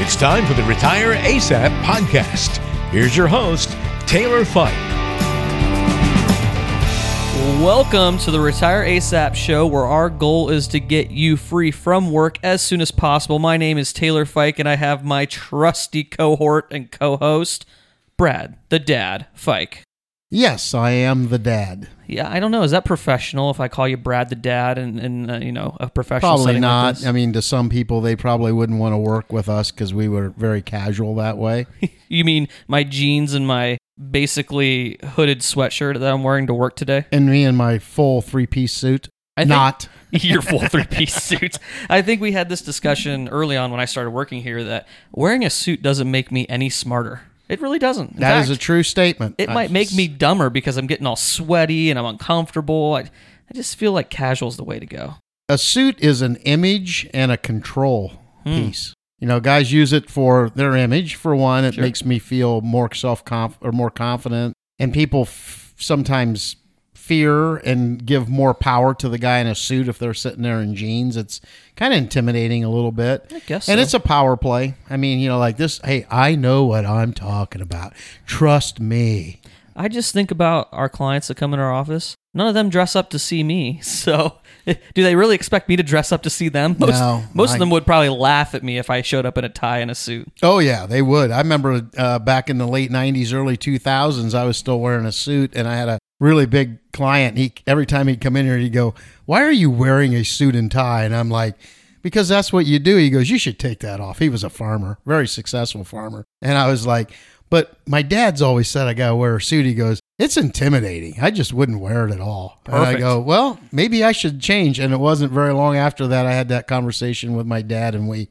It's time for the Retire ASAP podcast. Here's your host, Taylor Fike. Welcome to the Retire ASAP show, where our goal is to get you free from work as soon as possible. My name is Taylor Fike, and I have my trusty cohort and co host, Brad, the dad, Fike. Yes, I am the dad. Yeah, I don't know. Is that professional if I call you Brad the dad and, and uh, you know, a professional Probably setting like not. I mean, to some people, they probably wouldn't want to work with us because we were very casual that way. you mean my jeans and my basically hooded sweatshirt that I'm wearing to work today? and me in my full three piece suit. I think- not. your full three piece suit. I think we had this discussion early on when I started working here that wearing a suit doesn't make me any smarter. It really doesn't. In That is fact, a true statement. It I- might make me dumber because I'm getting all sweaty and I'm uncomfortable. I, I just feel like casual's the way to go. A suit is an image and a control Hmm. piece. You know, guys use it for their image. For one, it Sure. makes me feel more self conf or more confident. And people f- sometimes fear and give more power to the guy in a suit if they're sitting there in jeans. It's kind of intimidating a little bit. I guess And so. it's a power play. I mean, you know, like this. Hey, I know what I'm talking about. Trust me. I just think about our clients that come in our office. None of them dress up to see me. So, do they really expect me to dress up to see them? Most, No, most I- of them would probably laugh at me if I showed up in a tie and a suit. Oh yeah, they would. I remember uh, back in the late '90s, early 2000s, I was still wearing a suit, and I had a really big client. He every time he'd come in here, he'd go, "Why are you wearing a suit and tie?" And I'm like, "Because that's what you do." He goes, "You should take that off." He was a farmer, very successful farmer, and I was like, "But my dad's always said I gotta wear a suit." He goes, "It's intimidating. I just wouldn't wear it at all." And I go, "Well, maybe I should change." And it wasn't very long after that I had that conversation with my dad, and we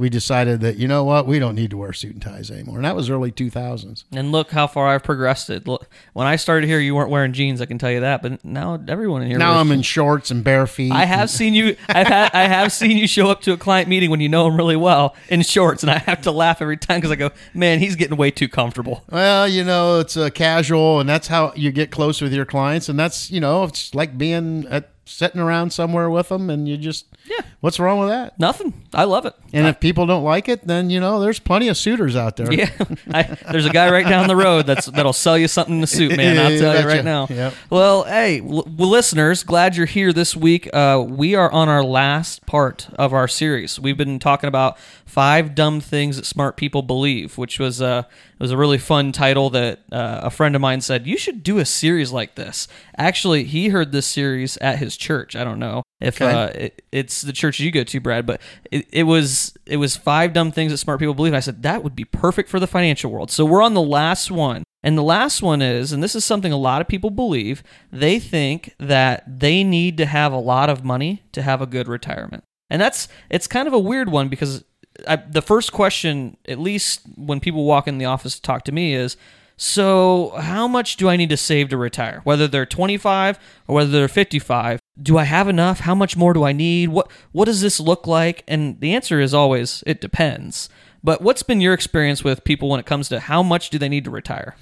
we decided that you know what we don't need to wear suit and ties anymore and that was early 2000s And look how far I've progressed. It. Look, When I started here, you weren't wearing jeans. I can tell you that. But now everyone in here. now wears i'm in shorts and bare feet I have seen you. I've had. I have seen you show up to a client meeting when you know him really well in shorts, and I have to laugh every time because I go, "Man, he's getting way too comfortable." well you know it's a casual and that's how you get close with your clients and that's you know it's like being at sitting around somewhere with them and you just Yeah. what's wrong with that Nothing. I love it. and if people don't like it then you know there's plenty of suitors out there Yeah, I, there's a guy right down the road that's that'll sell you something in a suit, man. I'll tell you right now. Yep. Well, hey, l- listeners, glad you're here this week. Uh, we are on our last part of our series. We've been talking about five dumb things that smart people believe, which was uh, it was a really fun title that uh, a friend of mine said you should do a series like this. Actually, he heard this series at his church. I don't know if Okay. uh, it, it's the church you go to, Brad, but it, it was it was five dumb things that smart people believe. I said that would be perfect for the financial world. So we're on the last one. And the last one is, and this is something a lot of people believe, they think that they need to have a lot of money to have a good retirement. And that's it's kind of a weird one because I, the first question, at least when people walk in the office to talk to me, is so how much do I need to save to retire? Whether they're 25 or whether they're 55, do I have enough? How much more do I need? What what does this look like? And the answer is always it depends. But what's been your experience with people when it comes to how much do they need to retire?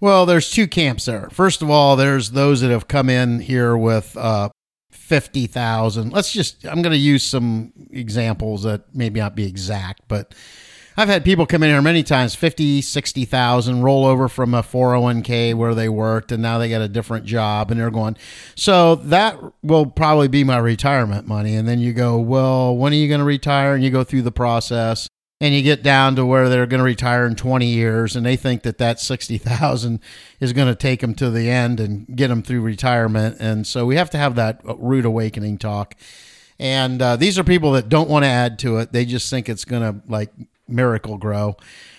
Well, there's two camps there. First of all, there's those that have come in here with uh, fifty thousand. Let's just I'm going to use some examples that maybe not be exact, but I've had people come in here many times 50, 60,000 roll over from a 401k where they worked and now they got a different job and they're going, so that will probably be my retirement money. And then you go, well, when are you going to retire? And you go through the process and you get down to where they're going to retire in 20 years and they think that that 60,000 is going to take them to the end and get them through retirement. And so we have to have that rude awakening talk. And uh, these are people that don't want to add to it. They just think it's going to like Miracle-Gro.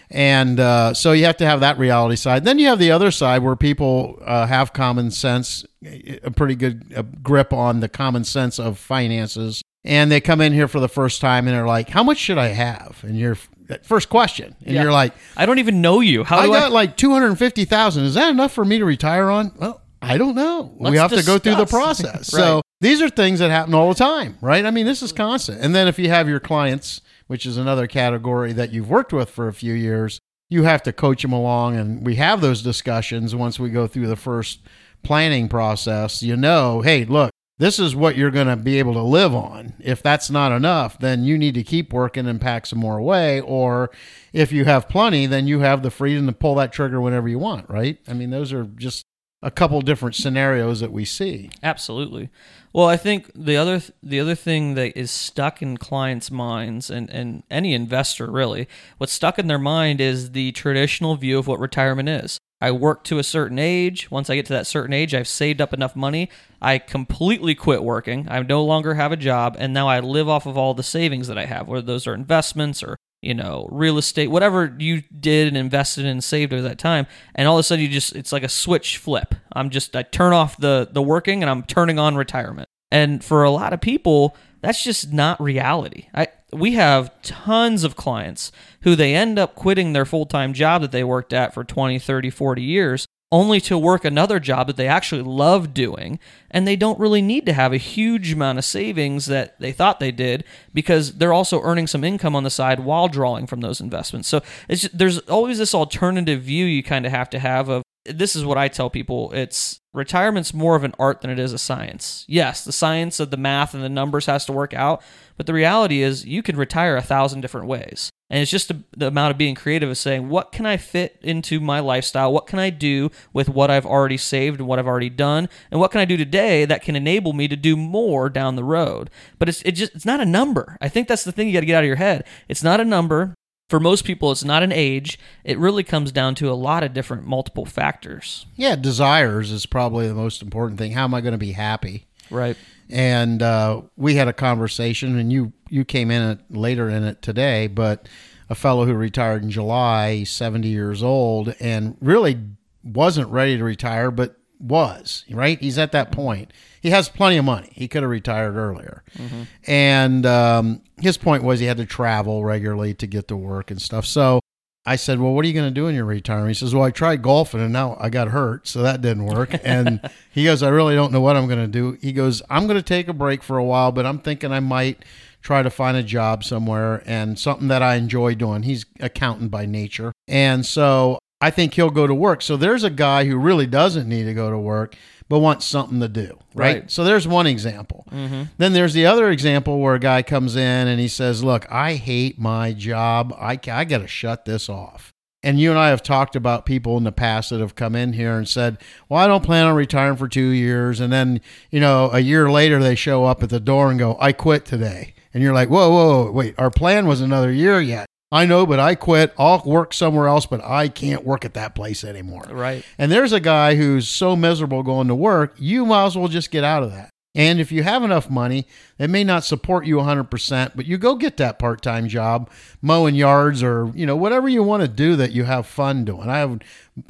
And uh, so you have to have that reality side. Then you have the other side where people uh, have common sense, a pretty good uh, grip on the common sense of finances. And they come in here for the first time and they're like, How much should I have? And your first question. And Yeah. you're like, I don't even know you. How I got I? like 250,000. Is that enough for me to retire on? Well, I don't know. we Let's have to go through the discuss. process. So these are things that happen all the time, right? I mean, this is constant. And then if you have your clients, which is another category that you've worked with for a few years, you have to coach them along. And we have those discussions once we go through the first planning process. You know, hey, look, this is what you're going to be able to live on. If that's not enough, then you need to keep working and pack some more away. Or if you have plenty, then you have the freedom to pull that trigger whenever you want, right? I mean, those are just a couple different scenarios that we see. Absolutely. Well, I think the other the other thing that is stuck in clients' minds and, and any investor really, what's stuck in their mind is the traditional view of what retirement is. I work to a certain age. Once I get to that certain age, I've saved up enough money. I completely quit working. I no longer have a job, and now I live off of all the savings that I have, whether those are investments or you know real estate, whatever you did and invested in and saved over that time. And all of a sudden, you just it's like a switch flip. I'm just I turn off the the working and I'm turning on retirement. And for a lot of people, that's just not reality. I we have tons of clients who they end up quitting their full-time job that they worked at for 20, 30, 40 years only to work another job that they actually love doing and they don't really need to have a huge amount of savings that they thought they did because they're also earning some income on the side while drawing from those investments. So just, there's always this alternative view you kind of have to have of this is what I tell people. It's retirement's more of an art than it is a science. Yes, the science of the math and the numbers has to work out, but the reality is you can retire a thousand different ways. And it's just the, the amount of being creative is saying, what can I fit into my lifestyle? What can I do with what I've already saved and what I've already done? And what can I do today that can enable me to do more down the road? But it's it just it's not a number. I think that's the thing you got to get out of your head. It's not a number for most people, it's not an age. It really comes down to a lot of different multiple factors. Yeah, desires is probably the most important thing. How am I going to be happy? Right. And uh, we had a conversation, and you you came in it later in it today, but a fellow who retired in July, seventy years old, and really wasn't ready to retire, but was right. He's at that point. He has plenty of money. He could have retired earlier, mm-hmm. and um, his point was he had to travel regularly to get to work and stuff. So I said, "Well, what are you going to do in your retirement?" He says, "Well, I tried golfing and now I got hurt, so that didn't work." And he goes, "I really don't know what I'm going to do." He goes, "I'm going to take a break for a while, but I'm thinking I might try to find a job somewhere and something that I enjoy doing." He's accountant by nature, and so I think he'll go to work. So there's a guy who really doesn't need to go to work, but wants something to do. Right. right. So there's one example. Mm-hmm. Then there's the other example where a guy comes in and he says, Look, I hate my job. I, I got to shut this off. And you and I have talked about people in the past that have come in here and said, Well, I don't plan on retiring for two years. And then, you know, a year later they show up at the door and go, I quit today. And you're like, Whoa, whoa, whoa wait, our plan was another year yet. I know, but I quit. I'll work somewhere else, but I can't work at that place anymore. Right. And there's a guy who's so miserable going to work, you might as well just get out of that. And if you have enough money, it may not support you 100%, but you go get that part-time job, mowing yards or, you know, whatever you want to do that you have fun doing. I have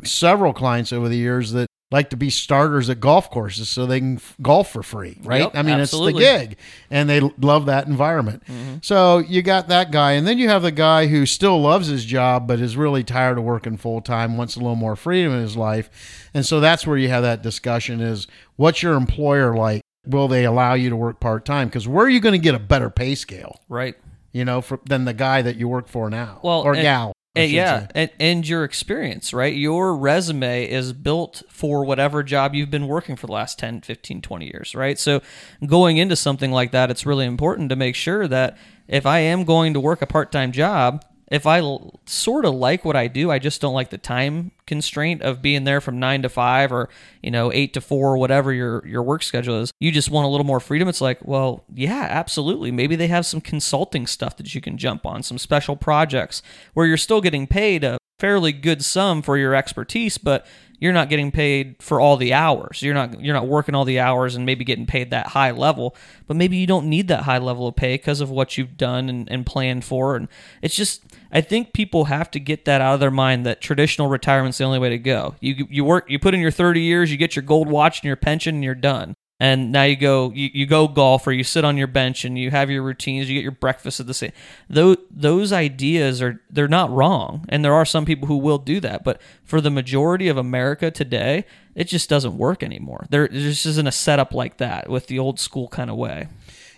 several clients over the years that like to be starters at golf courses so they can f- golf for free, right? Yep, I mean, absolutely. it's the gig, and they love that environment. Mm-hmm. So you got that guy, and then you have the guy who still loves his job but is really tired of working full time, wants a little more freedom in his life, and so that's where you have that discussion: is what's your employer like? Will they allow you to work part time? Because where are you going to get a better pay scale? Right. You know, for, than the guy that you work for now, well, or and, gal. And yeah, and, and, your experience, right? Your resume is built for whatever job you've been working for the last 10, 15, 20 years, right? So going into something like that, it's really important to make sure that if I am going to work a part time job, if I l- sort of like what I do, I just don't like the time constraint of being there from nine to five or you know eight to four, whatever your your work schedule is. You just want a little more freedom. It's like, well, yeah, absolutely. Maybe they have some consulting stuff that you can jump on, some special projects where you're still getting paid a fairly good sum for your expertise, but you're not getting paid for all the hours. You're not you're not working all the hours and maybe getting paid that high level, but maybe you don't need that high level of pay because of what you've done and, and planned for. And it's just I think people have to get that out of their mind that traditional retirement's the only way to go. You you work you put in your 30 years, you get your gold watch and your pension and you're done and now you go you, you go golf or you sit on your bench and you have your routines you get your breakfast at the same those those ideas are they're not wrong. And there are some people who will do that. But for the majority of america today it just doesn't work anymore. There, just isn't a setup like that with the old school kind of way.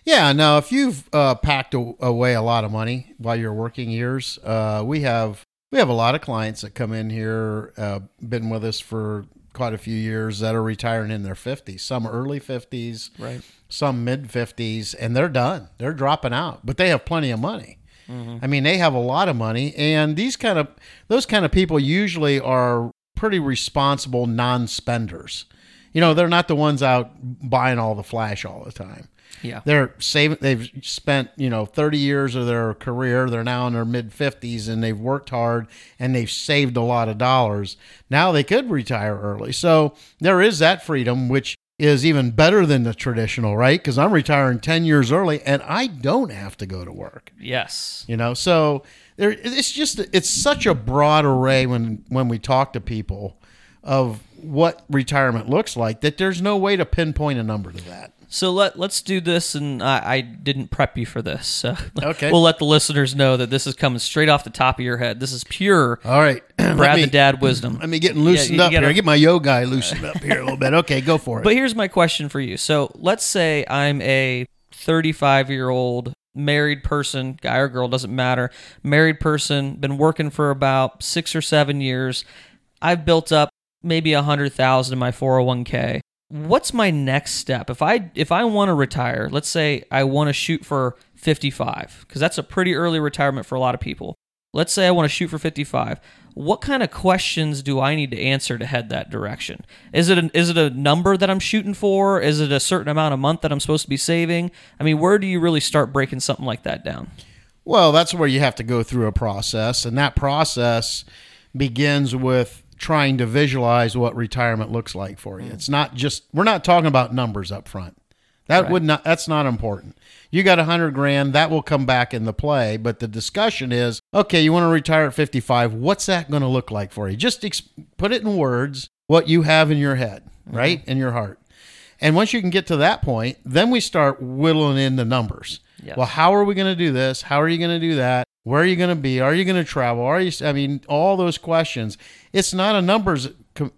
Yeah now if you've uh, packed a- away a lot of money while you're working years uh, we have we have a lot of clients that come in here uh, been with us for quite a few years that are retiring in their 50s, some early 50s, Right. some mid 50s, and they're done. They're dropping out, but they have plenty of money. Mm-hmm. I mean, they have a lot of money, and these kind of those kind of people usually are pretty responsible non-spenders. You know, they're not the ones out buying all the flash all the time. Yeah. They're saving. They've spent you know thirty years of their career. They're now in their mid fifties, and they've worked hard and they've saved a lot of dollars. Now they could retire early, so there is that freedom, which is even better than the traditional, right? Because I'm retiring ten years early, and I don't have to go to work. Yes. You know, so there. It's just it's such a broad array when when we talk to people of what retirement looks like that there's no way to pinpoint a number to that. So let let's do this, and I, I didn't prep you for this. So Okay. we'll let the listeners know that this is coming straight off the top of your head. This is pure All right, Brad me- the Dad wisdom. Let me get loosened you up gotta- here. Get my yo guy loosened up here a little bit. Okay, go for it. But here's my question for you. So let's say I'm a 35 year old married person, guy or girl, doesn't matter. Married person, been working for about six or seven years. I've built up maybe a hundred thousand in my 401k. What's my next step? If I if I want to retire, let's say I want to shoot for 55, because that's a pretty early retirement for a lot of people. Let's say I want to shoot for 55. What kind of questions do I need to answer to head that direction? Is it an, is it a number that I'm shooting for? Is it a certain amount a month that I'm supposed to be saving? I mean, where do you really start breaking something like that down? Well, that's where you have to go through a process, and that process begins with trying to visualize what retirement looks like for you. Mm. It's not just we're not talking about numbers up front. That Right. would not that's not important. You got a hundred grand, that will come back in the play. But the discussion is, okay, you want to retire at fifty five. What's that going to look like for you? Just ex- put it in words. What you have in your head, mm-hmm. right, in your heart. And once you can get to that point, then we start whittling in the numbers. Yes. Well, how are we going to do this? How are you going to do that? Where are you going to be? Are you going to travel? Are you? I mean, all those questions. It's not a numbers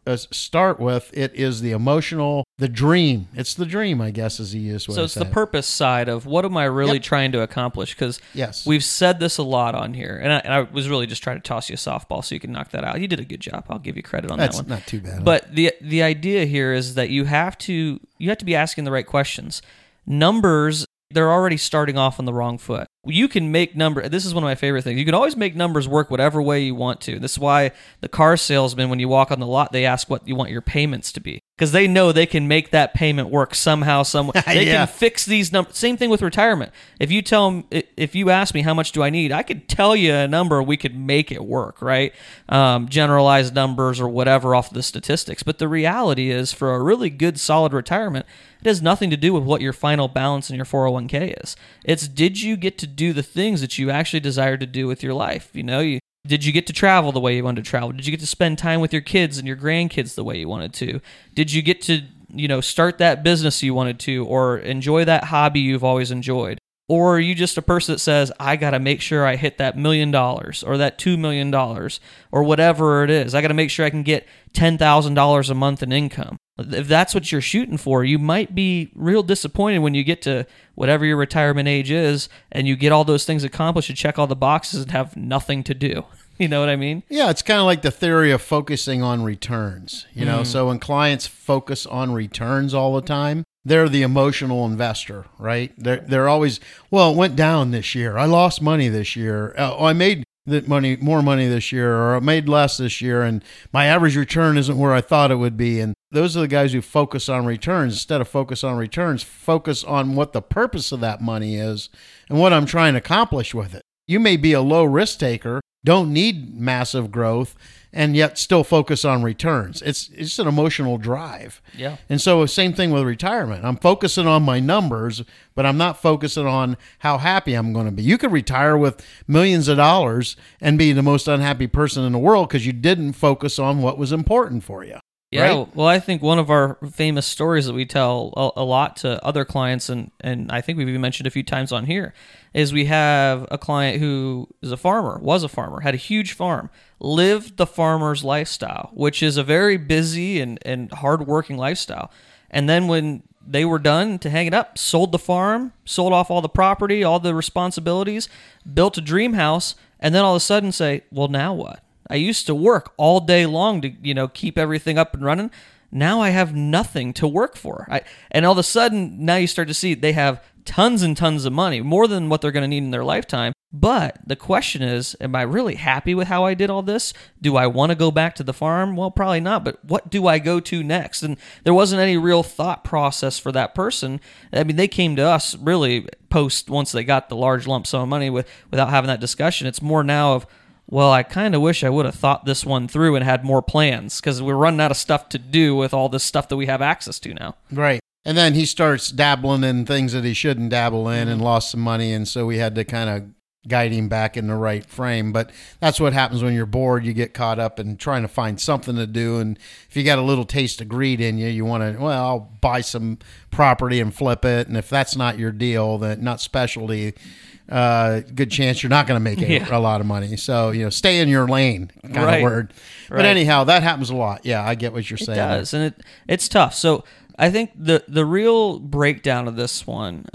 uh, start with. It is the emotional, the dream. It's the dream, I guess, is the easiest way. So it's the it. purpose side of what am I really Yep. trying to accomplish? Because Yes. we've said this a lot on here, and I, and I was really just trying to toss you a softball so you can knock that out. You did a good job. I'll give you credit on That's that one. not too bad. But the the idea here is that you have to you have to be asking the right questions. Numbers they're already starting off on the wrong foot. You can make number. This is one of my favorite things. You can always make numbers work whatever way you want to. This is why the car salesman, when you walk on the lot, they ask what you want your payments to be because they know they can make that payment work somehow, some way. They Yeah. can fix these numbers. Same thing with retirement. If you tell them, if you ask me how much do I need, I could tell you a number. We could make it work, right? Um, generalized numbers or whatever off the statistics. But the reality is, for a really good, solid retirement, it has nothing to do with what your final balance in your 401k is. It's did you get to do the things that you actually desire to do with your life? You know, you did you get to travel the way you wanted to travel? Did you get to spend time with your kids and your grandkids the way you wanted to? Did you get to, you know, start that business you wanted to or enjoy that hobby you've always enjoyed? Or are you just a person that says, I got to make sure I hit that million dollars or that $2 million or whatever it is? I got to make sure I can get $10,000 a month in income. If that's what you're shooting for, you might be real disappointed when you get to whatever your retirement age is and you get all those things accomplished, you check all the boxes and have nothing to do. You know what I mean? Yeah, it's kind of like the theory of focusing on returns. You know, mm-hmm. so when clients focus on returns all the time, they're the emotional investor, right? They're they're always, well, it went down this year. I lost money this year. Oh, I made the money more money this year, or I made less this year, and my average return isn't where I thought it would be. And those are the guys who focus on returns instead of focus on returns. Focus on what the purpose of that money is and what I'm trying to accomplish with it. You may be a low risk taker, don't need massive growth, and yet still focus on returns. It's it's an emotional drive. Yeah. And so same thing with retirement. I'm focusing on my numbers, but I'm not focusing on how happy I'm going to be. You could retire with millions of dollars and be the most unhappy person in the world because you didn't focus on what was important for you. Yeah, Right? well, I think one of our famous stories that we tell a, a lot to other clients, and, and I think we've even mentioned a few times on here, is we have a client who is a farmer, was a farmer, had a huge farm, lived the farmer's lifestyle, which is a very busy and, and hardworking lifestyle. And then when they were done to hang it up, sold the farm, sold off all the property, all the responsibilities, built a dream house, and then all of a sudden say, well, now what? I used to work all day long to, you know, keep everything up and running. Now I have nothing to work for. I, and all of a sudden, now you start to see they have tons and tons of money, more than what they're going to need in their lifetime. But the question is, am I really happy with how I did all this? Do I want to go back to the farm? Well, probably not, but what do I go to next? And there wasn't any real thought process for that person. I mean, they came to us really post once they got the large lump sum of money with, without having that discussion. It's more now of, well, I kind of wish I would have thought this one through and had more plans because we're running out of stuff to do with all this stuff that we have access to now. Right. And then he starts dabbling in things that he shouldn't dabble in and lost some money. And so we had to kind of guide him back in the right frame. But that's what happens when you're bored. You get caught up in trying to find something to do. And if you got a little taste of greed in you, you want to, well, I'll buy some property and flip it. And if that's not your deal, that not specialty, uh, good chance you're not going to make a, Yeah. a lot of money. So, you know, stay in your lane kind Right. of word. But Right. anyhow, that happens a lot. Yeah, I get what you're It saying. does, and it it's tough. So I think the the real breakdown of this one,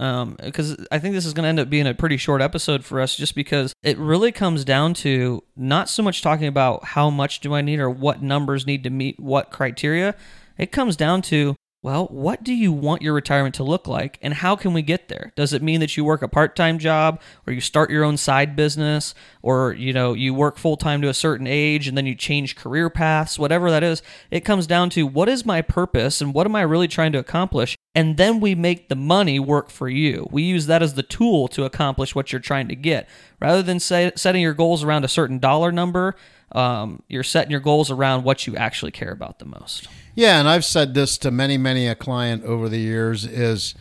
because I think this is going to end up being a pretty short episode for us, just because it really comes down to not so much talking about how much do I need or what numbers need to meet what criteria. It comes down to well, what do you want your retirement to look like and how can we get there? Does it mean that you work a part-time job or you start your own side business or you know, you work full-time to a certain age and then you change career paths, whatever that is? It comes down to what is my purpose and what am I really trying to accomplish? And then we make the money work for you. We use that as the tool to accomplish what you're trying to get. Rather than say, setting your goals around a certain dollar number, um, you're setting your goals around what you actually care about the most. Yeah, and I've said this to many, many a client over the years is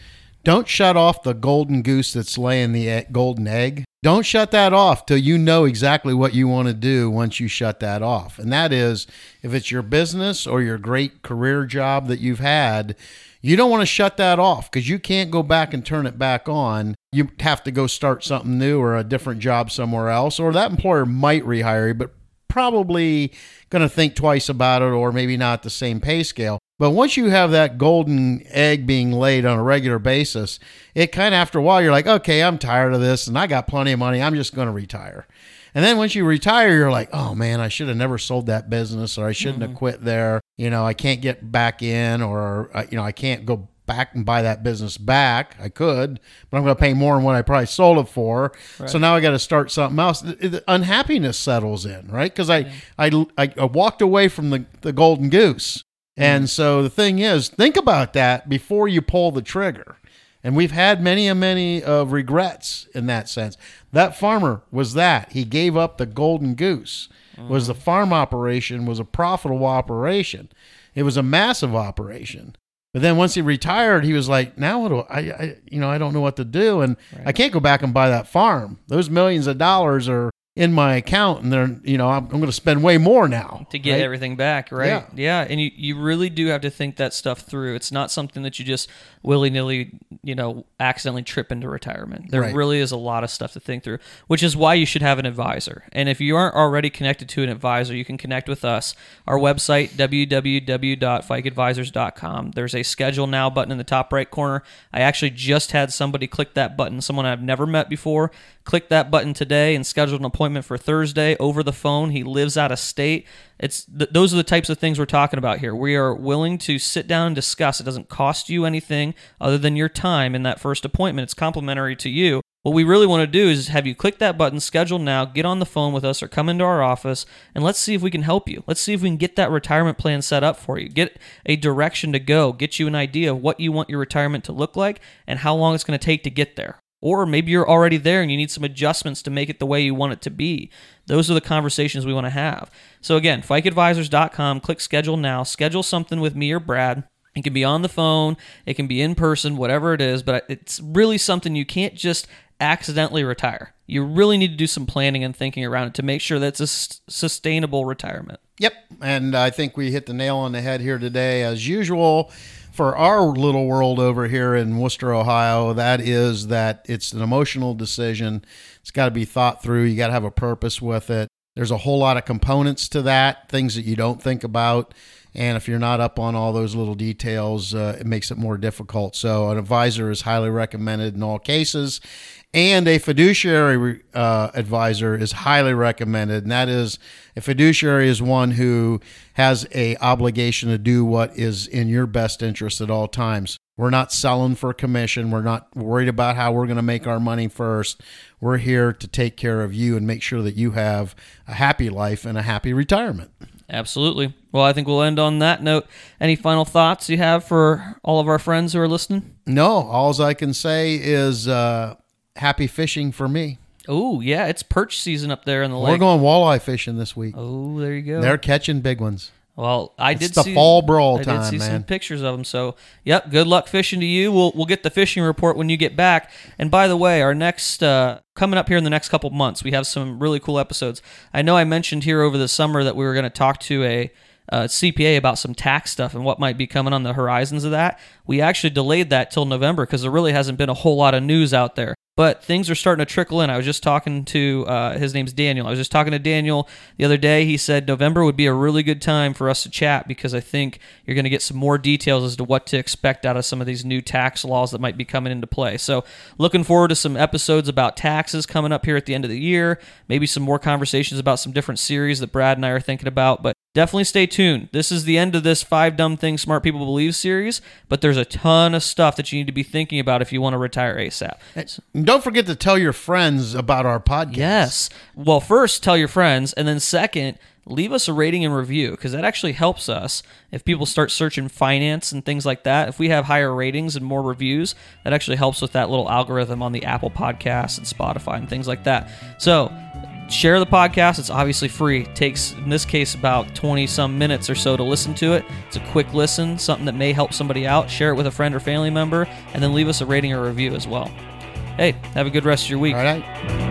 don't shut off the golden goose that's laying the golden egg. Don't shut that off till you know exactly what you want to do once you shut that off. And that is if it's your business or your great career job that you've had, you don't want to shut that off because you can't go back and turn it back on. You have to go start something new or a different job somewhere else, or that employer might rehire you, but probably going to think twice about it or maybe not the same pay scale. But once you have that golden egg being laid on a regular basis, it kind of after a while you're like, okay, I'm tired of this and I got plenty of money. I'm just going to retire. And then once you retire, you're like, oh man, I should have never sold that business or I shouldn't have quit there. You know, I can't get back in or, uh, you know, I can't go back and buy that business back. I could, but I'm going to pay more than what I probably sold it for. So now I got to start something else. The, the unhappiness settles in, right? Because I, I, I, I walked away from the, the golden goose. And mm. so the thing is, think about that before you pull the trigger. And we've had many and many of regrets in that sense. That farmer was that. He gave up the golden goose. Was mm-hmm. the farm operation was a profitable operation. It was a massive operation. But then once he retired, he was like, "Now what do I, I you know, I don't know what to do, and I can't go back and buy that farm. Those millions of dollars are in my account, and they're, you know, I'm, I'm going to spend way more now to get right? everything back, right? Yeah. and you, you really do have to think that stuff through. It's not something that you just willy nilly, you know, accidentally trip into retirement. There Right. really is a lot of stuff to think through, which is why you should have an advisor. And if you aren't already connected to an advisor, you can connect with us. Our website, www.fikeadvisors.com. There's a schedule now button in the top right corner. I actually just had somebody click that button, someone I've never met before. Click that button today and schedule an appointment for Thursday over the phone. He lives out of state. It's th- those are the types of things we're talking about here. We are willing to sit down and discuss. It doesn't cost you anything other than your time in that first appointment. It's complimentary to you. What we really want to do is have you click that button, schedule now, get on the phone with us, or come into our office, and let's see if we can help you. Let's see if we can get that retirement plan set up for you. Get a direction to go, get you an idea of what you want your retirement to look like and how long it's going to take to get there. Or maybe you're already there and you need some adjustments to make it the way you want it to be. Those are the conversations we want to have. So again, fikeadvisors.com, click schedule now, schedule something with me or Brad. It can be on the phone, it can be in person, whatever it is, but it's really something you can't just accidentally retire. You really need to do some planning and thinking around it to make sure that it's a sustainable retirement. Yep. And I think we hit the nail on the head here today, as usual. For our little world over here in Wooster, Ohio, that is that it's an emotional decision. It's got to be thought through. You got to have a purpose with it. There's a whole lot of components to that, things that you don't think about. And if you're not up on all those little details, uh, it makes it more difficult. So, an advisor is highly recommended in all cases. And a fiduciary uh, advisor is highly recommended, and that is a fiduciary is one who has a obligation to do what is in your best interest at all times. We're not selling for commission. We're not worried about how we're going to make our money first. We're here to take care of you and make sure that you have a happy life and a happy retirement. Absolutely. Well, I think we'll end on that note. Any final thoughts you have for all of our friends who are listening? No, all I can say is uh, happy fishing for me. Oh, yeah, it's perch season up there in the lake. We're going walleye fishing this week. Oh, there you go. They're catching big ones. Well, I It's did the see fall brawl I time, did see some man. pictures of them. So, yep. Good luck fishing to you. We'll we'll get the fishing report when you get back. And by the way, our next uh, coming up here in the next couple months, we have some really cool episodes. I know I mentioned here over the summer that we were going to talk to a uh, CPA about some tax stuff and what might be coming on the horizons of that. We actually delayed that till November because there really hasn't been a whole lot of news out there. But things are starting to trickle in. I was just talking to uh, his name's Daniel. I was just talking to Daniel the other day. He said November would be a really good time for us to chat because I think you're going to get some more details as to what to expect out of some of these new tax laws that might be coming into play. So, looking forward to some episodes about taxes coming up here at the end of the year. Maybe some more conversations about some different series that Brad and I are thinking about. But definitely stay tuned. This is the end of this Five Dumb Things Smart People Believe series, but there's a ton of stuff that you need to be thinking about if you want to retire ASAP. And don't forget to tell your friends about our podcast. Yes. Well, first, tell your friends, and then second, leave us a rating and review because that actually helps us if people start searching finance and things like that. If we have higher ratings and more reviews, that actually helps with that little algorithm on the Apple Podcasts and Spotify and things like that. So, share the podcast. It's obviously free. It takes, in this case, about 20 some minutes or so to listen to it. It's a quick listen, something that may help somebody out. Share it with a friend or family member, and then leave us a rating or review as well. Hey, have a good rest of your week. All right.